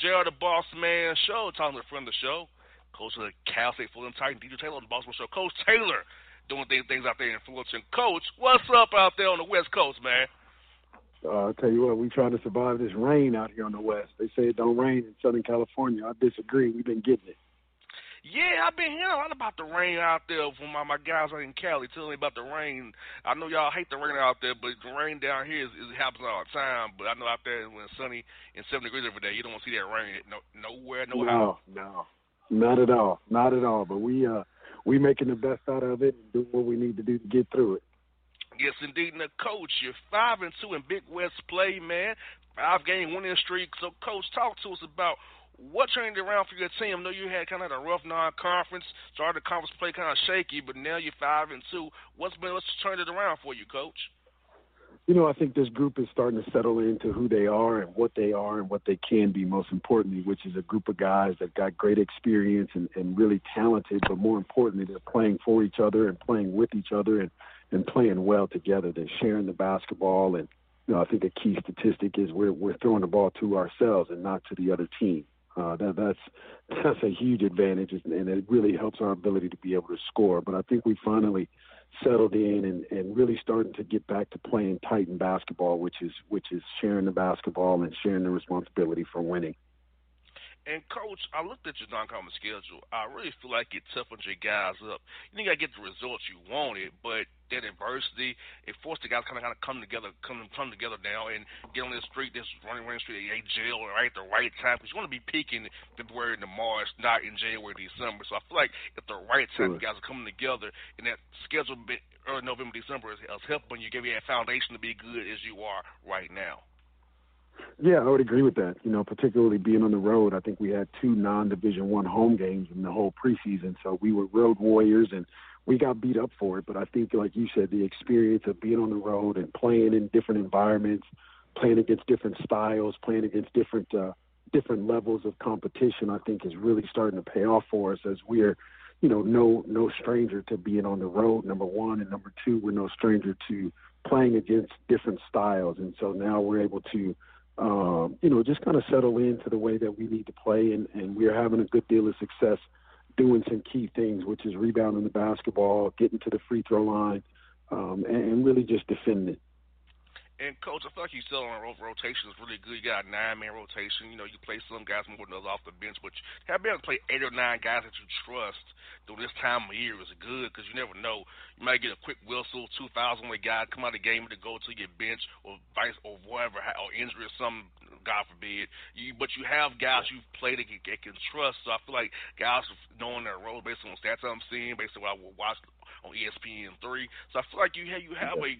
JR the Boss Man Show. Time to friend of the show. Coach of the Cal State Fullerton Titan, DJ Taylor on the Boss Man Show. Coach Taylor doing things, things out there influencing. Coach, what's up out there on the West Coast, man? Uh, I'll tell you what, we trying to survive this rain out here on the West. They say it don't rain in Southern California. I disagree. We've been getting it. Yeah, I've been hearing a lot about the rain out there from my, my guys out in Cali telling me about the rain. I know y'all hate the rain out there, but the rain down here is, is happens all the time. But I know out there when it's sunny and seven degrees every day, you don't want to see that rain no nowhere, no, no how. No, not at all, not at all. But we uh we making the best out of it and doing what we need to do to get through it. Yes, indeed. Now, coach, you're five and two in Big West play, man. Five game winning streak. So, coach, talk to us about what turned it around for your team? I know you had kind of a rough non-conference, started the conference play kind of shaky, but now you're five and two. What's been what's turned it around for you, coach? You know, I think this group is starting to settle into who they are and what they are and what they can be. Most importantly, which is a group of guys that got great experience and, and really talented, but more importantly, they're playing for each other and playing with each other and and playing well together. They're sharing the basketball and you know, I think a key statistic is we're we're throwing the ball to ourselves and not to the other team. Uh, that that's that's a huge advantage, and it really helps our ability to be able to score. But I think we finally settled in and, and really starting to get back to playing Titan basketball, which is which is sharing the basketball and sharing the responsibility for winning. And coach, I looked at your non-conference schedule. I really feel like it toughens your guys up. You didn't get the results you wanted, but that adversity it forced the guys kind of kind of come together, come come together now and get on this street, this running running street, a jail right at the right time because you want to be peaking February to March, not in January, December. So I feel like at the right time, sure. you guys are coming together, and that schedule bit early November, December is, is helping you give you that foundation to be good as you are right now. Yeah, I would agree with that. You know, particularly being on the road, I think we had two non-division one home games in the whole preseason, so we were road warriors and we got beat up for it. But I think, like you said, the experience of being on the road and playing in different environments, playing against different styles, playing against different uh, different levels of competition, I think is really starting to pay off for us as we're, you know, no no stranger to being on the road. Number one, and number two, we're no stranger to playing against different styles, and so now we're able to um, you know, just kind of settle into the way that we need to play, and, and we're having a good deal of success doing some key things, which is rebounding the basketball, getting to the free throw line, um, and, and really just defending. And coach, I feel like you still on a rotation is really good. You got a nine man rotation. You know, you play some guys more than others off the bench, but have been able to play eight or nine guys that you trust during this time of year is good because you never know. You might get a quick whistle, two thousand with guy come out of the game to go to get bench or vice or whatever or injury or some God forbid. You but you have guys you've played that can, that can trust. So I feel like guys knowing their role based on stats I'm seeing, based on what I watched on ESPN three. So I feel like you have you have a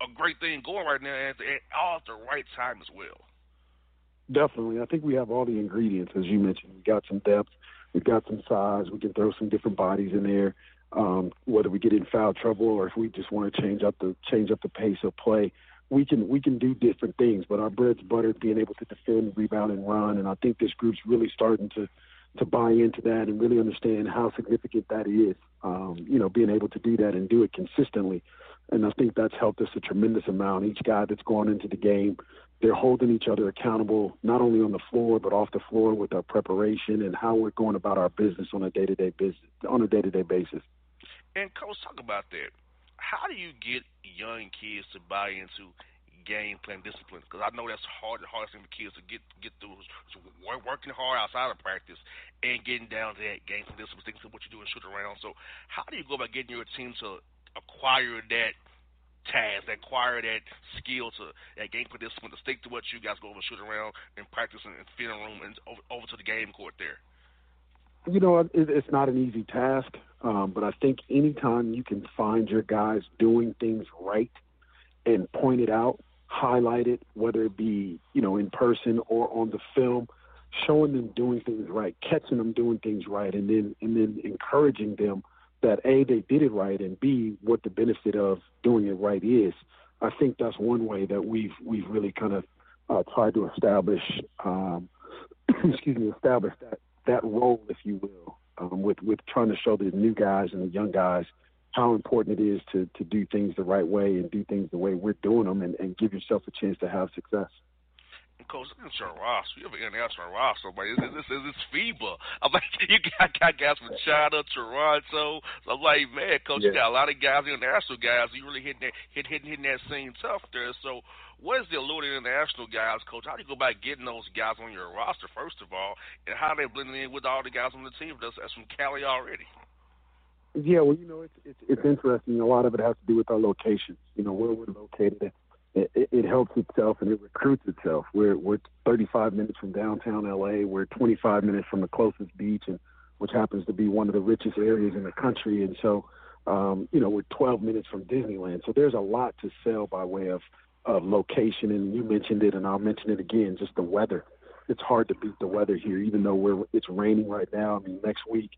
a great thing going right now, and all at the right time as well. Definitely, I think we have all the ingredients, as you mentioned. We got some depth, we've got some size. We can throw some different bodies in there. Um, whether we get in foul trouble or if we just want to change up the change up the pace of play, we can we can do different things. But our bread's buttered, being able to defend, rebound, and run. And I think this group's really starting to to buy into that and really understand how significant that is. Um, you know, being able to do that and do it consistently and I think that's helped us a tremendous amount. Each guy that's gone into the game, they're holding each other accountable, not only on the floor but off the floor with our preparation and how we're going about our business on a day-to-day business on a day-to-day basis. And coach, talk about that. How do you get young kids to buy into game plan discipline? Because I know that's hard, the hardest thing for kids to get get through. Working hard outside of practice and getting down to that game plan discipline, things of what you do and shoot around. So how do you go about getting your team to acquire that task, acquire that skill to that game participant to stick to what you guys go over, shoot around, and practice in the film room and over, over to the game court there? You know, it's not an easy task, um, but I think anytime you can find your guys doing things right and point it out, highlight it, whether it be you know in person or on the film, showing them doing things right, catching them doing things right, and then and then encouraging them that a they did it right and b what the benefit of doing it right is. I think that's one way that we've we've really kind of uh, tried to establish um, excuse me establish that that role, if you will, um, with with trying to show the new guys and the young guys how important it is to to do things the right way and do things the way we're doing them and, and give yourself a chance to have success. Coach, look at your roster. You have an international roster, but is this is this FIBA? I'm like, you got, got guys from China, Toronto. So I'm like, man, Coach, yeah. you got a lot of guys, international guys. You really hitting that, hit, hitting, hitting that scene tough there. So, what is the allure of international guys, Coach? How do you go about getting those guys on your roster, first of all, and how they blending in with all the guys on the team that's, that's from Cali already? Yeah, well, you know, it's, it's it's interesting. A lot of it has to do with our location. You know, where we're located at it, helps itself and it recruits itself. We're we're 35 minutes from downtown LA. We're 25 minutes from the closest beach, and which happens to be one of the richest areas in the country. And so, um, you know, we're 12 minutes from Disneyland. So there's a lot to sell by way of of location. And you mentioned it, and I'll mention it again. Just the weather. It's hard to beat the weather here, even though we're it's raining right now. I mean, next week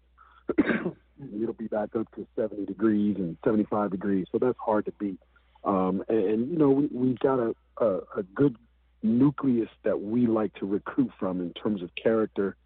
it'll be back up to 70 degrees and 75 degrees. So that's hard to beat. Um, and, and, you know, we, we've got a, a, a good nucleus that we like to recruit from in terms of character,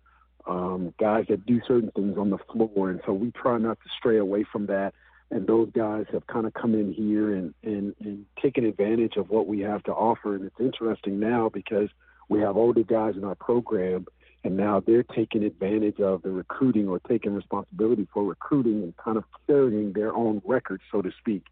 um, guys that do certain things on the floor. And so we try not to stray away from that. And those guys have kind of come in here and, and, and taken advantage of what we have to offer. And it's interesting now because we have older guys in our program, and now they're taking advantage of the recruiting or taking responsibility for recruiting and kind of carrying their own record, so to speak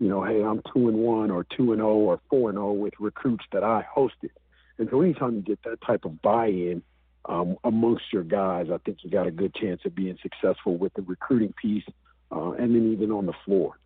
you know, hey, I'm two and one or two and zero oh or four and zero oh with recruits that I hosted. And so anytime you get that type of buy-in, um, amongst your guys, I think you got a good chance of being successful with the recruiting piece, uh, and then even on the floor.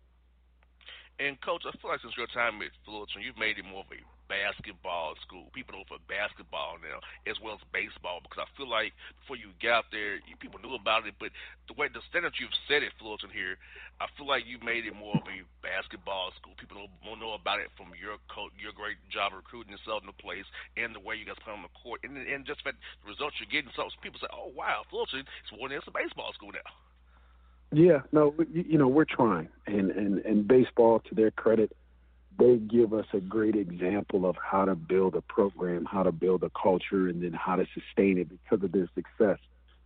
And coach, I feel like since your time at Fullerton, you've made it more of a basketball school. People know for basketball now as well as baseball because I feel like before you got there, you, people knew about it, but the way the standard you've set at Fullerton here, I feel like you've made it more of a basketball school. People know, will know about it from your coach, your great job recruiting and selling the place, and the way you guys play on the court, and and just the results you're getting. So people say, "Oh wow, Fullerton is more than a baseball school now." Yeah, no, you know we're trying, and and and baseball, to their credit, they give us a great example of how to build a program, how to build a culture, and then how to sustain it because of their success.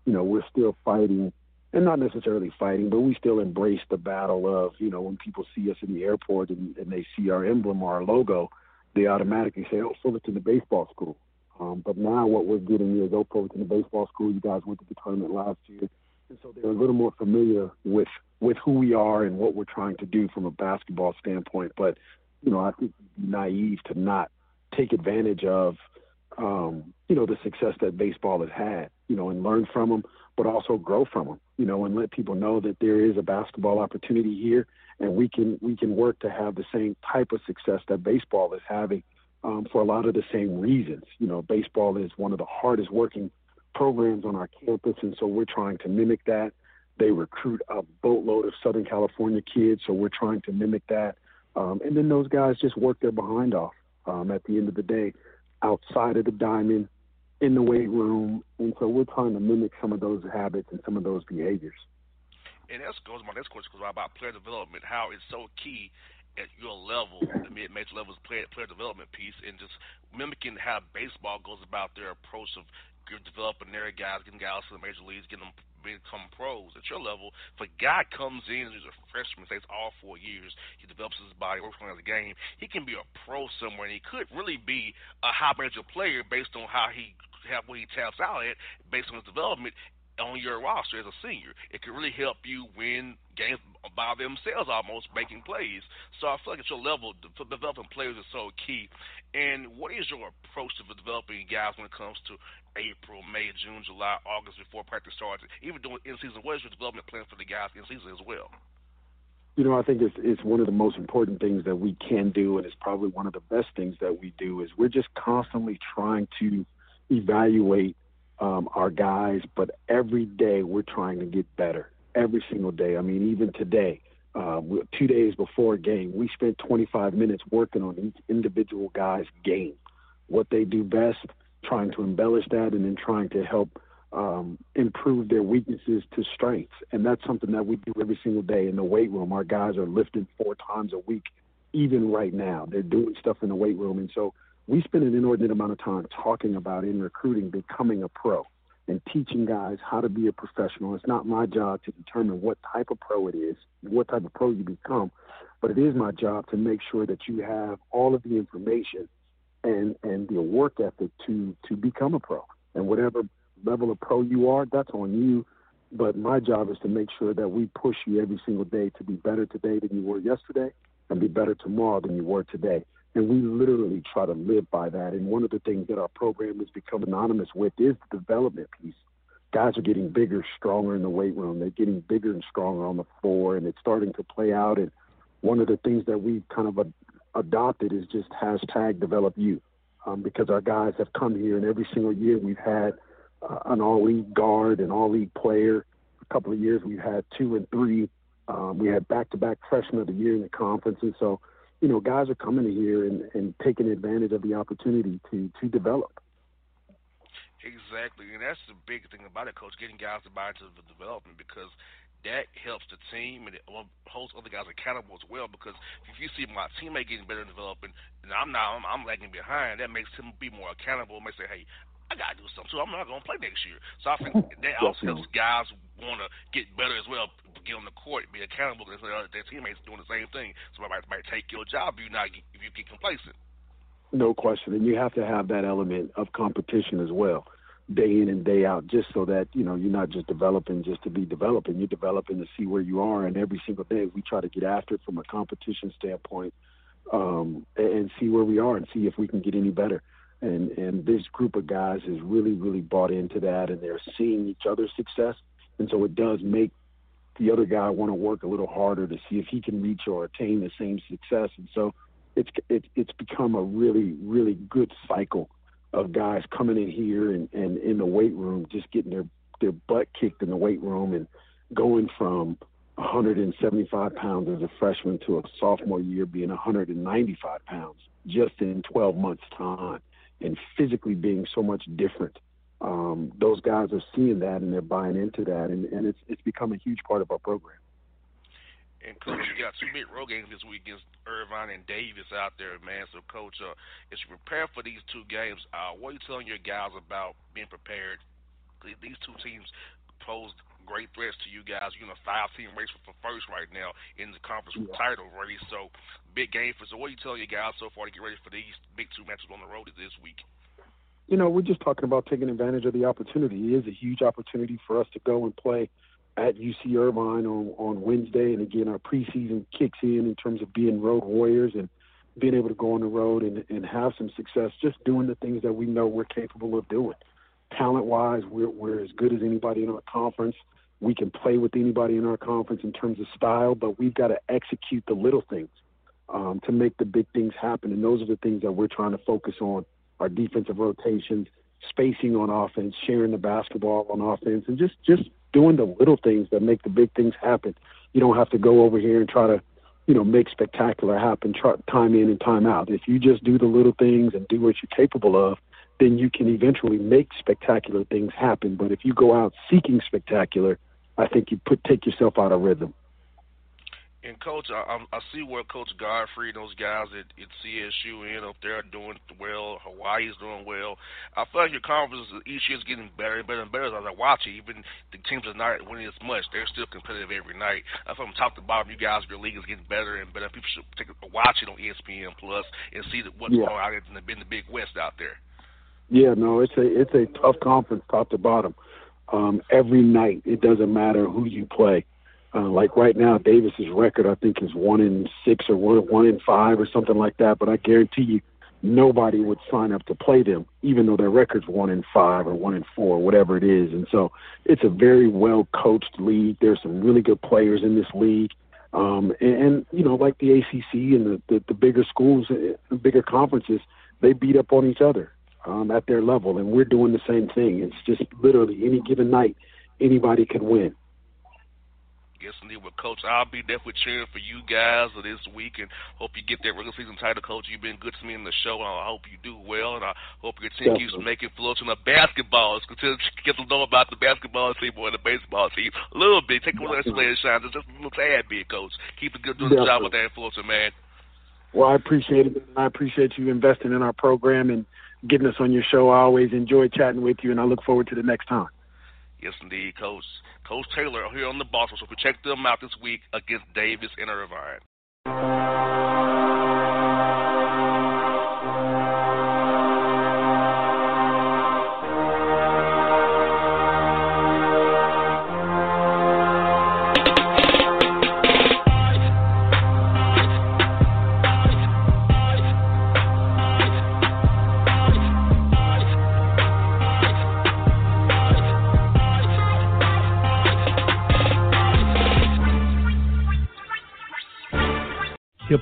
You know, we're still fighting, and not necessarily fighting, but we still embrace the battle of you know when people see us in the airport and, and they see our emblem or our logo, they automatically say, "Oh, Fullerton the baseball school." Um, but now what we're getting is, "Oh, Fullerton the baseball school." You guys went to the tournament last year and so they're a little more familiar with with who we are and what we're trying to do from a basketball standpoint. But you know, I think naive to not take advantage of um, you know the success that baseball has had, you know, and learn from them, but also grow from them, you know, and let people know that there is a basketball opportunity here, and we can we can work to have the same type of success that baseball is having. Um, for a lot of the same reasons, you know, baseball is one of the hardest working programs on our campus, and so we're trying to mimic that. They recruit a boatload of Southern California kids, so we're trying to mimic that. Um, and then those guys just work their behind off um, at the end of the day, outside of the diamond, in the weight room, and so we're trying to mimic some of those habits and some of those behaviors. And that goes my next question because about player development, how it's so key at your level, the mid major levels player player development piece, and just mimicking how baseball goes about their approach of developing their guys, getting guys to the major leagues, getting them become pros at your level. If a guy comes in he's a freshman, stays all four years, he develops his body, works on the game, he can be a pro somewhere, and he could really be a high major player based on how he have what he taps out at, based on his development on your roster as a senior. It could really help you win games by themselves almost making plays. So I feel like at your level, developing players is so key. And what is your approach to developing guys when it comes to April, May, June, July, August before practice starts, even during in season. What is your development plan for the guys in season as well? You know, I think it's it's one of the most important things that we can do, and it's probably one of the best things that we do. Is we're just constantly trying to evaluate um, our guys, but every day we're trying to get better. Every single day. I mean, even today, uh, two days before a game, we spent 25 minutes working on each individual guy's game, what they do best, trying to embellish that and then trying to help um, improve their weaknesses to strengths. And that's something that we do every single day in the weight room. Our guys are lifting four times a week, even right now. They're doing stuff in the weight room. And so we spend an inordinate amount of time talking about in recruiting becoming a pro and teaching guys how to be a professional. It's not my job to determine what type of pro it is, what type of pro you become, but it is my job to make sure that you have all of the information and and the work ethic to to become a pro. And whatever level of pro you are, that's on you. But my job is to make sure that we push you every single day to be better today than you were yesterday, and be better tomorrow than you were today. And we literally try to live by that. And one of the things that our program has become anonymous with is the development piece. Guys are getting bigger, stronger in the weight room. They're getting bigger and stronger on the floor, and it's starting to play out. And one of the things that we've kind of adopted is just hashtag develop you um, because our guys have come here and every single year we've had uh, an all league guard, an all league player. A couple of years we've had two and three. Um, we had back to back freshman of the year in the conference. And so, you know, guys are coming here and, and taking advantage of the opportunity to, to develop. Exactly, and that's the big thing about it, Coach. Getting guys to buy into the development because that helps the team and it holds other guys accountable as well. Because if you see my teammate getting better and developing, and I'm not, I'm, I'm lagging behind, that makes him be more accountable. It makes say, hey, I gotta do something too. I'm not gonna play next year. So I think that also helps guys want to get better as well. Get on the court, be accountable because their teammates doing the same thing. So might might take your job if you not if you get complacent. No question, and you have to have that element of competition as well day in and day out just so that you know you're not just developing just to be developing you're developing to see where you are and every single day we try to get after it from a competition standpoint um, and see where we are and see if we can get any better And and this group of guys has really really bought into that, and they're seeing each other's success, and so it does make the other guy want to work a little harder to see if he can reach or attain the same success. And so it's it's it's become a really really good cycle of guys coming in here and, and in the weight room just getting their their butt kicked in the weight room and going from 175 pounds as a freshman to a sophomore year being 195 pounds just in 12 months time and physically being so much different um, those guys are seeing that and they're buying into that and, and it's it's become a huge part of our program and coach, you got two big road games this week against Irvine and Davis out there, man. So, coach, uh, as you prepare for these two games, uh, what are you telling your guys about being prepared? These two teams pose great threats to you guys. You're in a five-team race for first right now in the conference yeah. title race. So, big game for. So, what are you telling your guys so far to get ready for these big two matches on the road this week? You know, we're just talking about taking advantage of the opportunity. It is a huge opportunity for us to go and play at UC Irvine on, on Wednesday. And again, our preseason kicks in in terms of being road warriors and being able to go on the road and, and have some success, just doing the things that we know we're capable of doing. Talent wise, we're, we're as good as anybody in our conference. We can play with anybody in our conference in terms of style, but we've got to execute the little things um, to make the big things happen. And those are the things that we're trying to focus on our defensive rotations, spacing on offense, sharing the basketball on offense, and just, just doing the little things that make the big things happen. You don't have to go over here and try to, you know, make spectacular happen try, time in and time out. If you just do the little things and do what you're capable of, then you can eventually make spectacular things happen. But if you go out seeking spectacular, I think you put take yourself out of rhythm and coach, I, I see where Coach Godfrey, and those guys at, at CSU and up there are doing well. Hawaii's doing well. I feel like your conference each year is getting better and better and better as I watch it. Even the teams are not winning as much, they're still competitive every night. I from top to bottom, you guys, your league is getting better and better. People should take a watch it on ESPN Plus and see what's yeah. going on in the, in the Big West out there. Yeah, no, it's a it's a tough conference, top to bottom. Um, every night, it doesn't matter who you play uh, like right now, Davis's record I think is one in six or one one in five or something like that. But I guarantee you, nobody would sign up to play them, even though their record's one in five or one in four, whatever it is. And so it's a very well coached league. There's some really good players in this league. Um, and, and you know, like the ACC and the, the, the bigger schools, the bigger conferences, they beat up on each other um, at their level, and we're doing the same thing. It's just literally any given night, anybody can win guess indeed with Coach. I'll be definitely cheering for you guys this week and hope you get that regular season title, Coach. You've been good to me in the show, and I hope you do well, and I hope your team keeps making floats on the basketball. Continue to get to know about the basketball team or the baseball team a little bit. Take a little extra shine, just a little tad bit, Coach. Keep the good doing the job with that influencer, man. Well, I appreciate it. I appreciate you investing in our program and getting us on your show. I always enjoy chatting with you, and I look forward to the next time. Yes, indeed, Coach. Coach Taylor here on the Boss. So we check them out this week against Davis and Irvine.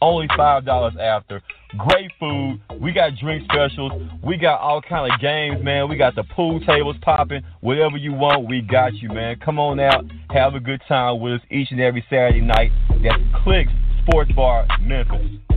Only $5 after. Great food. We got drink specials. We got all kind of games, man. We got the pool tables popping. Whatever you want, we got you, man. Come on out. Have a good time with us each and every Saturday night. That's Clicks Sports Bar, Memphis.